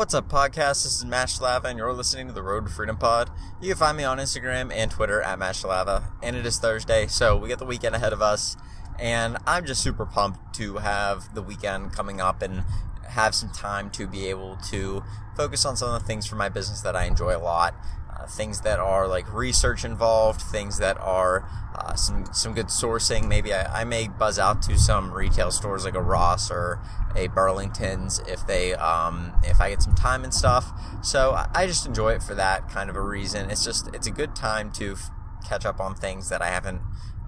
What's up, podcast? This is Mash Lava, and you're listening to the Road to Freedom Pod. You can find me on Instagram and Twitter at Mash Lava, and it is Thursday, so we got the weekend ahead of us, and I'm just super pumped to have the weekend coming up and have some time to be able to focus on some of the things for my business that I enjoy a lot. Uh, things that are like research involved, things that are uh, some some good sourcing. Maybe I, I, may buzz out to some retail stores like a Ross or a Burlington's if they um, if I get some time and stuff. So I just enjoy it for that kind of a reason. It's just it's a good time to f- catch up on things that I haven't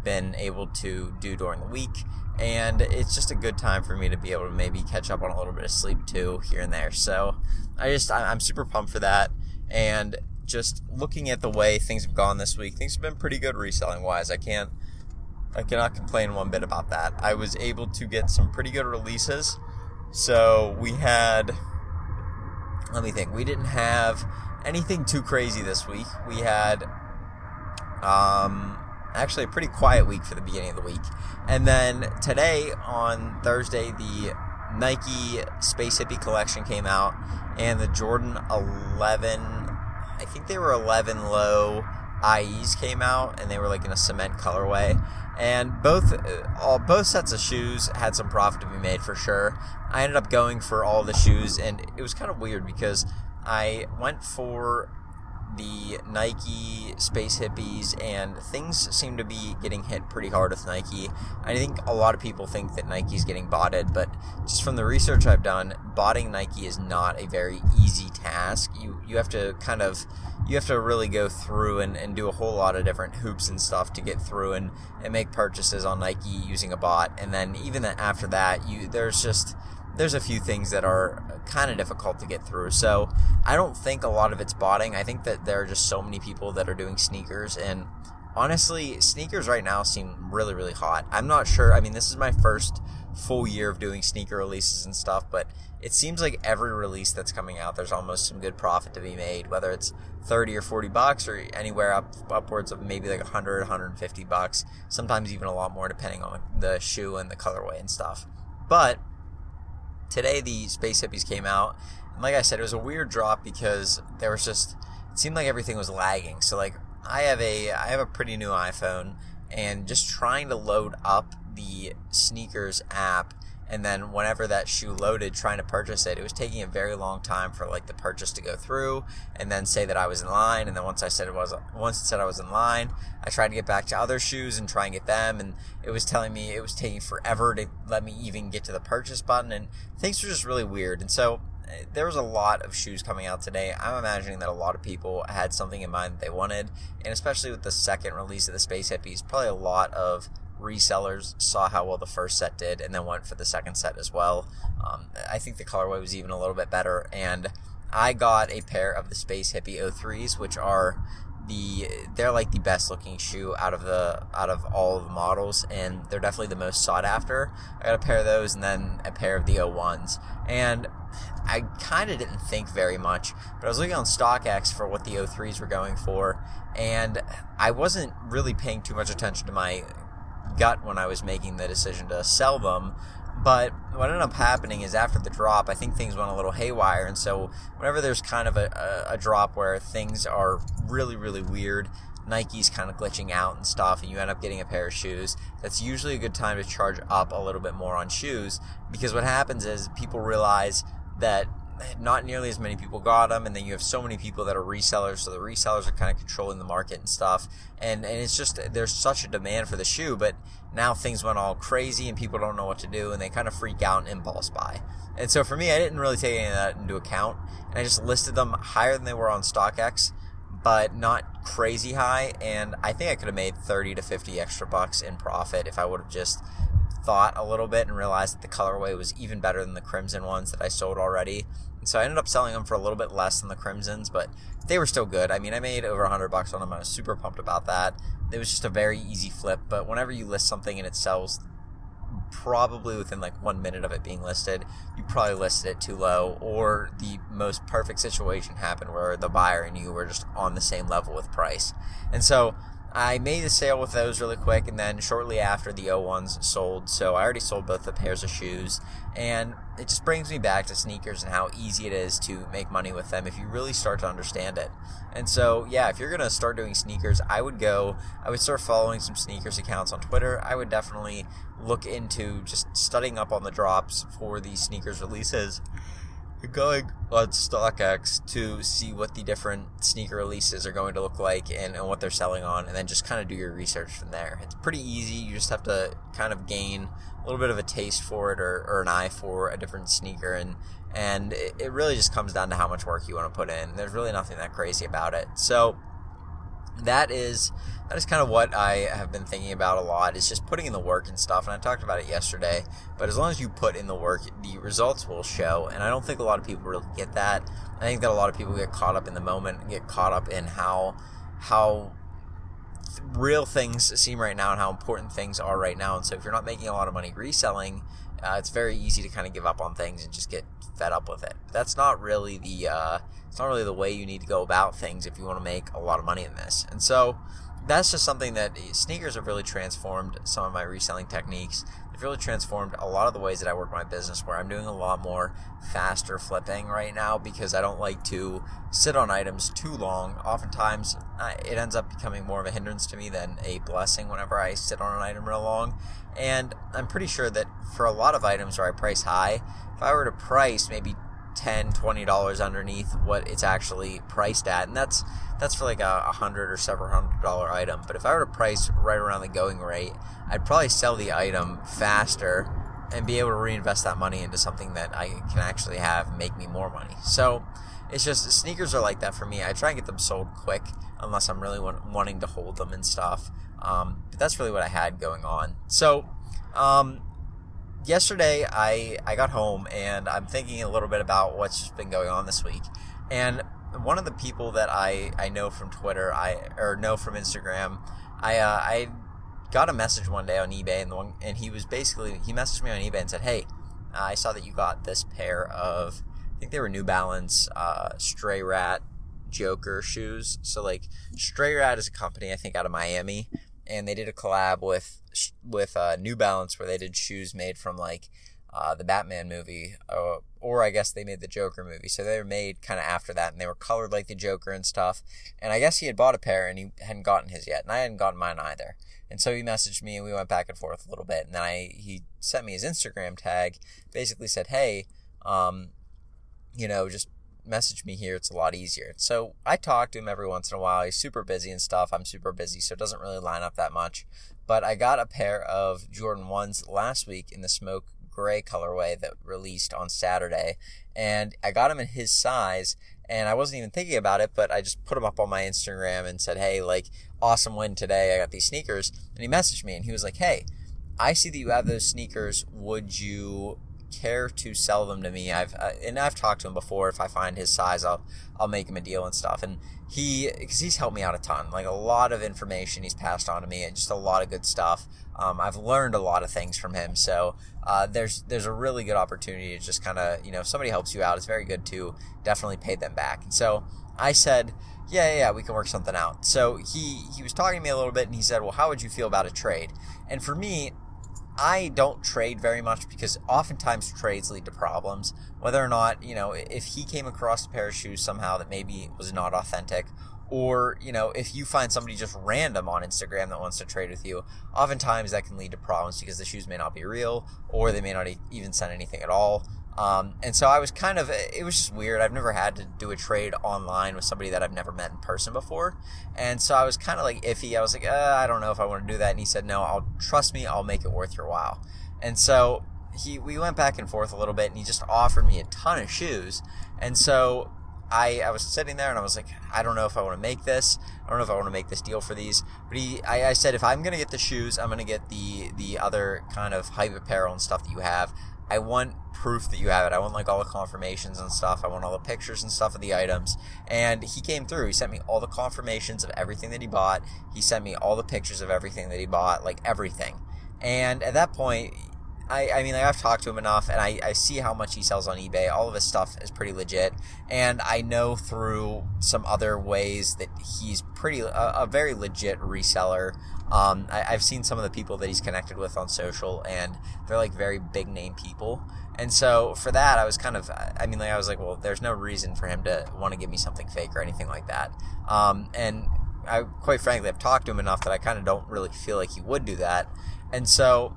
been able to do during the week. And it's just a good time for me to be able to maybe catch up on a little bit of sleep too here and there. So I just I'm super pumped for that. And just looking at the way things have gone this week, things have been pretty good reselling wise. I can't, I cannot complain one bit about that. I was able to get some pretty good releases. So we had, let me think, we didn't have anything too crazy this week. We had, um, actually a pretty quiet week for the beginning of the week. And then today on Thursday, the Nike Space Hippie collection came out, and the Jordan 11 I think they were 11 low IEs came out, and they were like in a cement colorway. And both uh, all both sets of shoes had some profit to be made for sure. I ended up going for all the shoes, and it was kind of weird because I went for the Nike Space Hippies, and things seem to be getting hit pretty hard with Nike. I think a lot of people think that Nike's getting botted, but just from the research I've done, botting Nike is not a very easy task. You you have to kind of you have to really go through and, and do a whole lot of different hoops and stuff to get through and, and make purchases on Nike using a bot. And then even after that, you there's just there's a few things that are kind of difficult to get through. So I don't think a lot of it's botting. I think that there are just so many people that are doing sneakers and honestly, sneakers right now seem really, really hot. I'm not sure. I mean, this is my first full year of doing sneaker releases and stuff, but it seems like every release that's coming out, there's almost some good profit to be made, whether it's 30 or 40 bucks or anywhere up upwards of maybe like 100, 150 bucks, sometimes even a lot more depending on the shoe and the colorway and stuff. But today the Space Hippies came out, and like I said, it was a weird drop because there was just it seemed like everything was lagging. So like I have a I have a pretty new iPhone, and just trying to load up the sneakers app and then whenever that shoe loaded trying to purchase it it was taking a very long time for like the purchase to go through and then say that i was in line and then once i said it was once it said i was in line i tried to get back to other shoes and try and get them and it was telling me it was taking forever to let me even get to the purchase button and things were just really weird and so there was a lot of shoes coming out today. I'm imagining that a lot of people had something in mind that they wanted, and especially with the second release of the Space Hippies, probably a lot of resellers saw how well the first set did and then went for the second set as well. Um, I think the colorway was even a little bit better, and I got a pair of the Space Hippie 03s, which are the they're like the best looking shoe out of the out of all of the models and they're definitely the most sought after i got a pair of those and then a pair of the 01s and i kind of didn't think very much but i was looking on stockx for what the O3s were going for and i wasn't really paying too much attention to my gut when I was making the decision to sell them. But what ended up happening is after the drop, I think things went a little haywire. And so, whenever there's kind of a, a, a drop where things are really, really weird, Nike's kind of glitching out and stuff, and you end up getting a pair of shoes, that's usually a good time to charge up a little bit more on shoes because what happens is people realize that not nearly as many people got them, and then you have so many people that are resellers, so the resellers are kind of controlling the market and stuff. And and it's just there's such a demand for the shoe, but now things went all crazy and people don't know what to do, and they kind of freak out and impulse buy. And so for me, I didn't really take any of that into account, and I just listed them higher than they were on StockX, but not crazy high. And I think I could have made 30 to 50 extra bucks in profit if I would have just thought a little bit and realized that the colorway was even better than the crimson ones that I sold already. And so I ended up selling them for a little bit less than the crimsons, but they were still good. I mean, I made over 100 bucks on them. I was super pumped about that. It was just a very easy flip, but whenever you list something and it sells probably within like one minute of it being listed, you probably listed it too low, or the most perfect situation happened where the buyer and you were just on the same level with price. And so I made a sale with those really quick, and then shortly after the O1s sold, so I already sold both the pairs of shoes, and it just brings me back to sneakers and how easy it is to make money with them if you really start to understand it. And so, yeah, if you're gonna start doing sneakers, I would go, I would start following some sneakers accounts on Twitter. I would definitely look into just studying up on the drops for these sneakers releases going on StockX to see what the different sneaker releases are going to look like and, and what they're selling on, and then just kind of do your research from there. It's pretty easy. You just have to kind of gain a little bit of a taste for it or, or an eye for a different sneaker, and and it, it really just comes down to how much work you want to put in. There's really nothing that crazy about it. So that is that is kind of what I have been thinking about a lot. Is just putting in the work and stuff. And I talked about it yesterday. But as long as you put in the work, the results will show. And I don't think a lot of people really get that. I think that a lot of people get caught up in the moment get caught up in how how real things seem right now and how important things are right now. And so if you're not making a lot of money reselling, uh, it's very easy to kind of give up on things and just get fed up with it. That's not really the uh, it's not really the way you need to go about things if you want to make a lot of money in this. And so that's just something that sneakers have really transformed some of my reselling techniques. They've really transformed a lot of the ways that I work my business where I'm doing a lot more faster flipping right now because I don't like to sit on items too long. Oftentimes, it ends up becoming more of a hindrance to me than a blessing whenever I sit on an item real long. And I'm pretty sure that for a lot of items where I price high, if I were to price maybe 10 20 dollars underneath what it's actually priced at and that's that's for like a, a hundred or several hundred dollar item but if i were to price right around the going rate i'd probably sell the item faster and be able to reinvest that money into something that i can actually have make me more money. So it's just sneakers are like that for me. I try and get them sold quick unless i'm really want, wanting to hold them and stuff um, but that's really what i had going on. So um, yesterday I I got home and I'm thinking a little bit about what's just been going on this week. And one of the people that I, I know from Twitter, I or know from Instagram, I uh, I got a message one day on eBay and the one, and he was basically he messaged me on eBay and said, "Hey, I saw that you got this pair of I think they were New Balance uh, Stray Rat Joker shoes. So like Stray Rat is a company I think out of Miami, and they did a collab with with uh, New Balance where they did shoes made from like uh, the Batman movie, uh, or I guess they made the Joker movie. So they were made kind of after that, and they were colored like the Joker and stuff. And I guess he had bought a pair and he hadn't gotten his yet, and I hadn't gotten mine either. And so he messaged me, and we went back and forth a little bit. And then I he sent me his Instagram tag, basically said, "Hey, um, you know, just message me here. It's a lot easier. So I talk to him every once in a while. He's super busy and stuff. I'm super busy, so it doesn't really line up that much. But I got a pair of Jordan 1s last week in the smoke gray colorway that released on Saturday. And I got them in his size. And I wasn't even thinking about it, but I just put them up on my Instagram and said, hey, like, awesome win today. I got these sneakers. And he messaged me and he was like, hey, I see that you have those sneakers. Would you care to sell them to me, I've uh, and I've talked to him before. If I find his size, I'll I'll make him a deal and stuff. And he because he's helped me out a ton, like a lot of information he's passed on to me, and just a lot of good stuff. Um, I've learned a lot of things from him, so uh, there's there's a really good opportunity to just kind of you know if somebody helps you out, it's very good to definitely pay them back. And so I said. Yeah, yeah, yeah, we can work something out. So he he was talking to me a little bit, and he said, "Well, how would you feel about a trade?" And for me, I don't trade very much because oftentimes trades lead to problems. Whether or not, you know, if he came across a pair of shoes somehow that maybe was not authentic, or, you know, if you find somebody just random on Instagram that wants to trade with you, oftentimes that can lead to problems because the shoes may not be real or they may not even send anything at all. Um, and so I was kind of, it was just weird. I've never had to do a trade online with somebody that I've never met in person before. And so I was kind of like iffy. I was like, uh, I don't know if I want to do that. And he said, no, I'll trust me. I'll make it worth your while. And so he, we went back and forth a little bit and he just offered me a ton of shoes. And so I, I was sitting there and I was like, I don't know if I want to make this. I don't know if I want to make this deal for these. But he, I, I said, if I'm going to get the shoes, I'm going to get the, the other kind of hype apparel and stuff that you have. I want proof that you have it. I want like all the confirmations and stuff. I want all the pictures and stuff of the items. And he came through. He sent me all the confirmations of everything that he bought. He sent me all the pictures of everything that he bought, like everything. And at that point, I, I mean, like, I've talked to him enough, and I, I see how much he sells on eBay. All of his stuff is pretty legit, and I know through some other ways that he's pretty a, a very legit reseller. Um, I, I've seen some of the people that he's connected with on social, and they're like very big name people. And so for that, I was kind of, I mean, like, I was like, well, there's no reason for him to want to give me something fake or anything like that. Um, and I, quite frankly, I've talked to him enough that I kind of don't really feel like he would do that. And so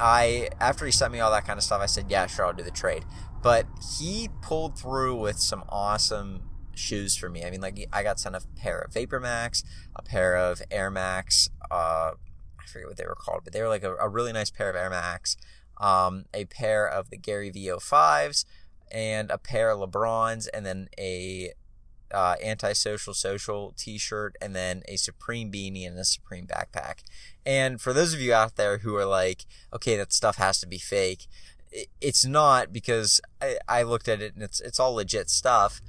I after he sent me all that kind of stuff, I said, "Yeah, sure, I'll do the trade." But he pulled through with some awesome shoes for me. I mean, like I got sent a pair of Vapor Max, a pair of Air Max. Uh, I forget what they were called, but they were like a, a really nice pair of Air Max. Um, a pair of the Gary VO5s, and a pair of LeBrons, and then a uh, antisocial social t-shirt and then a supreme beanie and a supreme backpack. And for those of you out there who are like okay that stuff has to be fake it's not because I, I looked at it and it's it's all legit stuff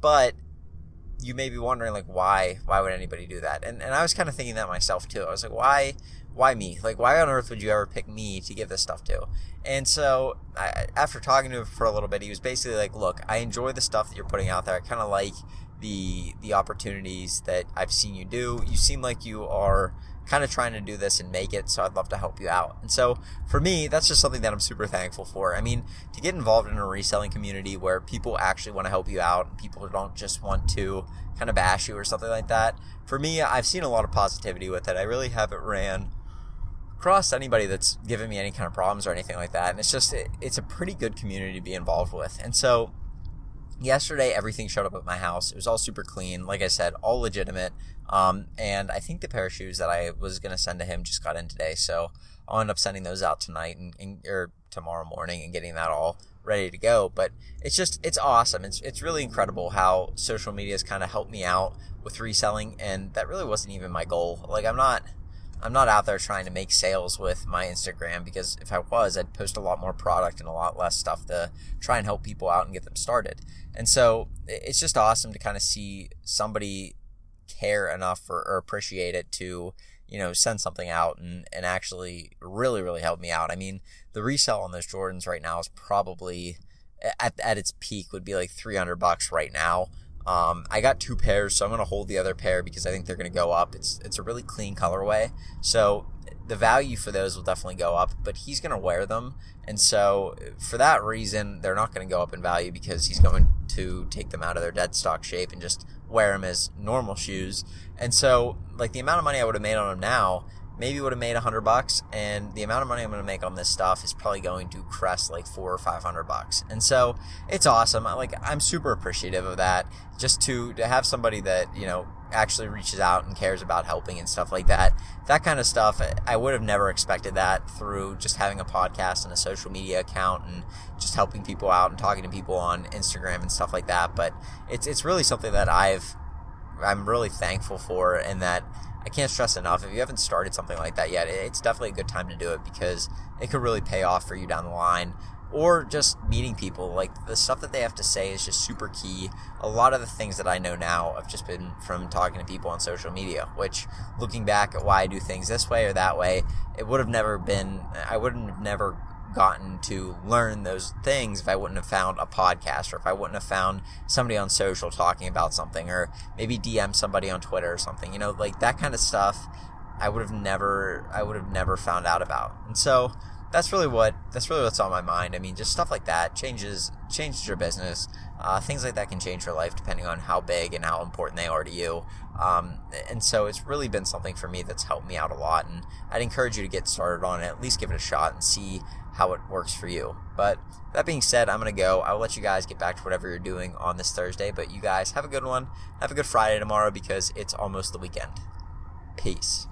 but you may be wondering like why why would anybody do that? And and I was kind of thinking that myself too. I was like why why me? Like why on earth would you ever pick me to give this stuff to? And so I, after talking to him for a little bit he was basically like look I enjoy the stuff that you're putting out there. I kind of like the the opportunities that I've seen you do. You seem like you are kind of trying to do this and make it, so I'd love to help you out. And so for me, that's just something that I'm super thankful for. I mean, to get involved in a reselling community where people actually want to help you out and people don't just want to kind of bash you or something like that. For me, I've seen a lot of positivity with it. I really haven't ran across anybody that's given me any kind of problems or anything like that. And it's just, it, it's a pretty good community to be involved with. And so yesterday everything showed up at my house. It was all super clean. Like I said, all legitimate. Um, and I think the pair of shoes that I was going to send to him just got in today. So I'll end up sending those out tonight and, and, or tomorrow morning and getting that all ready to go. But it's just, it's awesome. It's, it's really incredible how social media has kind of helped me out with reselling. And that really wasn't even my goal. Like I'm not, I'm not out there trying to make sales with my Instagram because if I was, I'd post a lot more product and a lot less stuff to try and help people out and get them started. And so it's just awesome to kind of see somebody care enough or, or appreciate it to, you know, send something out and, and actually really, really help me out. I mean, the resale on those Jordans right now is probably at, at its peak would be like 300 bucks right now. Um, I got two pairs, so I'm going to hold the other pair because I think they're going to go up. It's it's a really clean colorway, so the value for those will definitely go up. But he's going to wear them, and so for that reason, they're not going to go up in value because he's going to take them out of their dead stock shape and just wear them as normal shoes. And so, like the amount of money I would have made on them now maybe would have made a hundred bucks and the amount of money i'm going to make on this stuff is probably going to crest like four or five hundred bucks. And so it's awesome. I, like i'm super appreciative of that. Just to to have somebody that you know actually reaches out and cares about helping and stuff like that that kind of stuff i would have never expected that through just having a podcast and a social media account and just helping people out and talking to people on instagram and stuff like that. But it's it's really something that i've i'm really thankful for and that I can't stress enough if you haven't started something like that yet, it's definitely a good time to do it because it could really pay off for you down the line. Or just meeting people. Like the stuff that they have to say is just super key. A lot of the things that I know now have just been from talking to people on social media, which looking back at why I do things this way or that way, it would have never been, I wouldn't have never gotten to learn those things if I wouldn't have found a podcast or if I wouldn't have found somebody on social talking about something or maybe DM somebody on Twitter or something. You know, like that kind of stuff I would have never I would have never found out about. And so that's really what that's really what's on my mind. I mean, just stuff like that changes changes your business. Uh, things like that can change your life depending on how big and how important they are to you. Um, and so it's really been something for me that's helped me out a lot. And I'd encourage you to get started on it, at least give it a shot and see how it works for you. But that being said, I'm going to go. I'll let you guys get back to whatever you're doing on this Thursday. But you guys have a good one. Have a good Friday tomorrow because it's almost the weekend. Peace.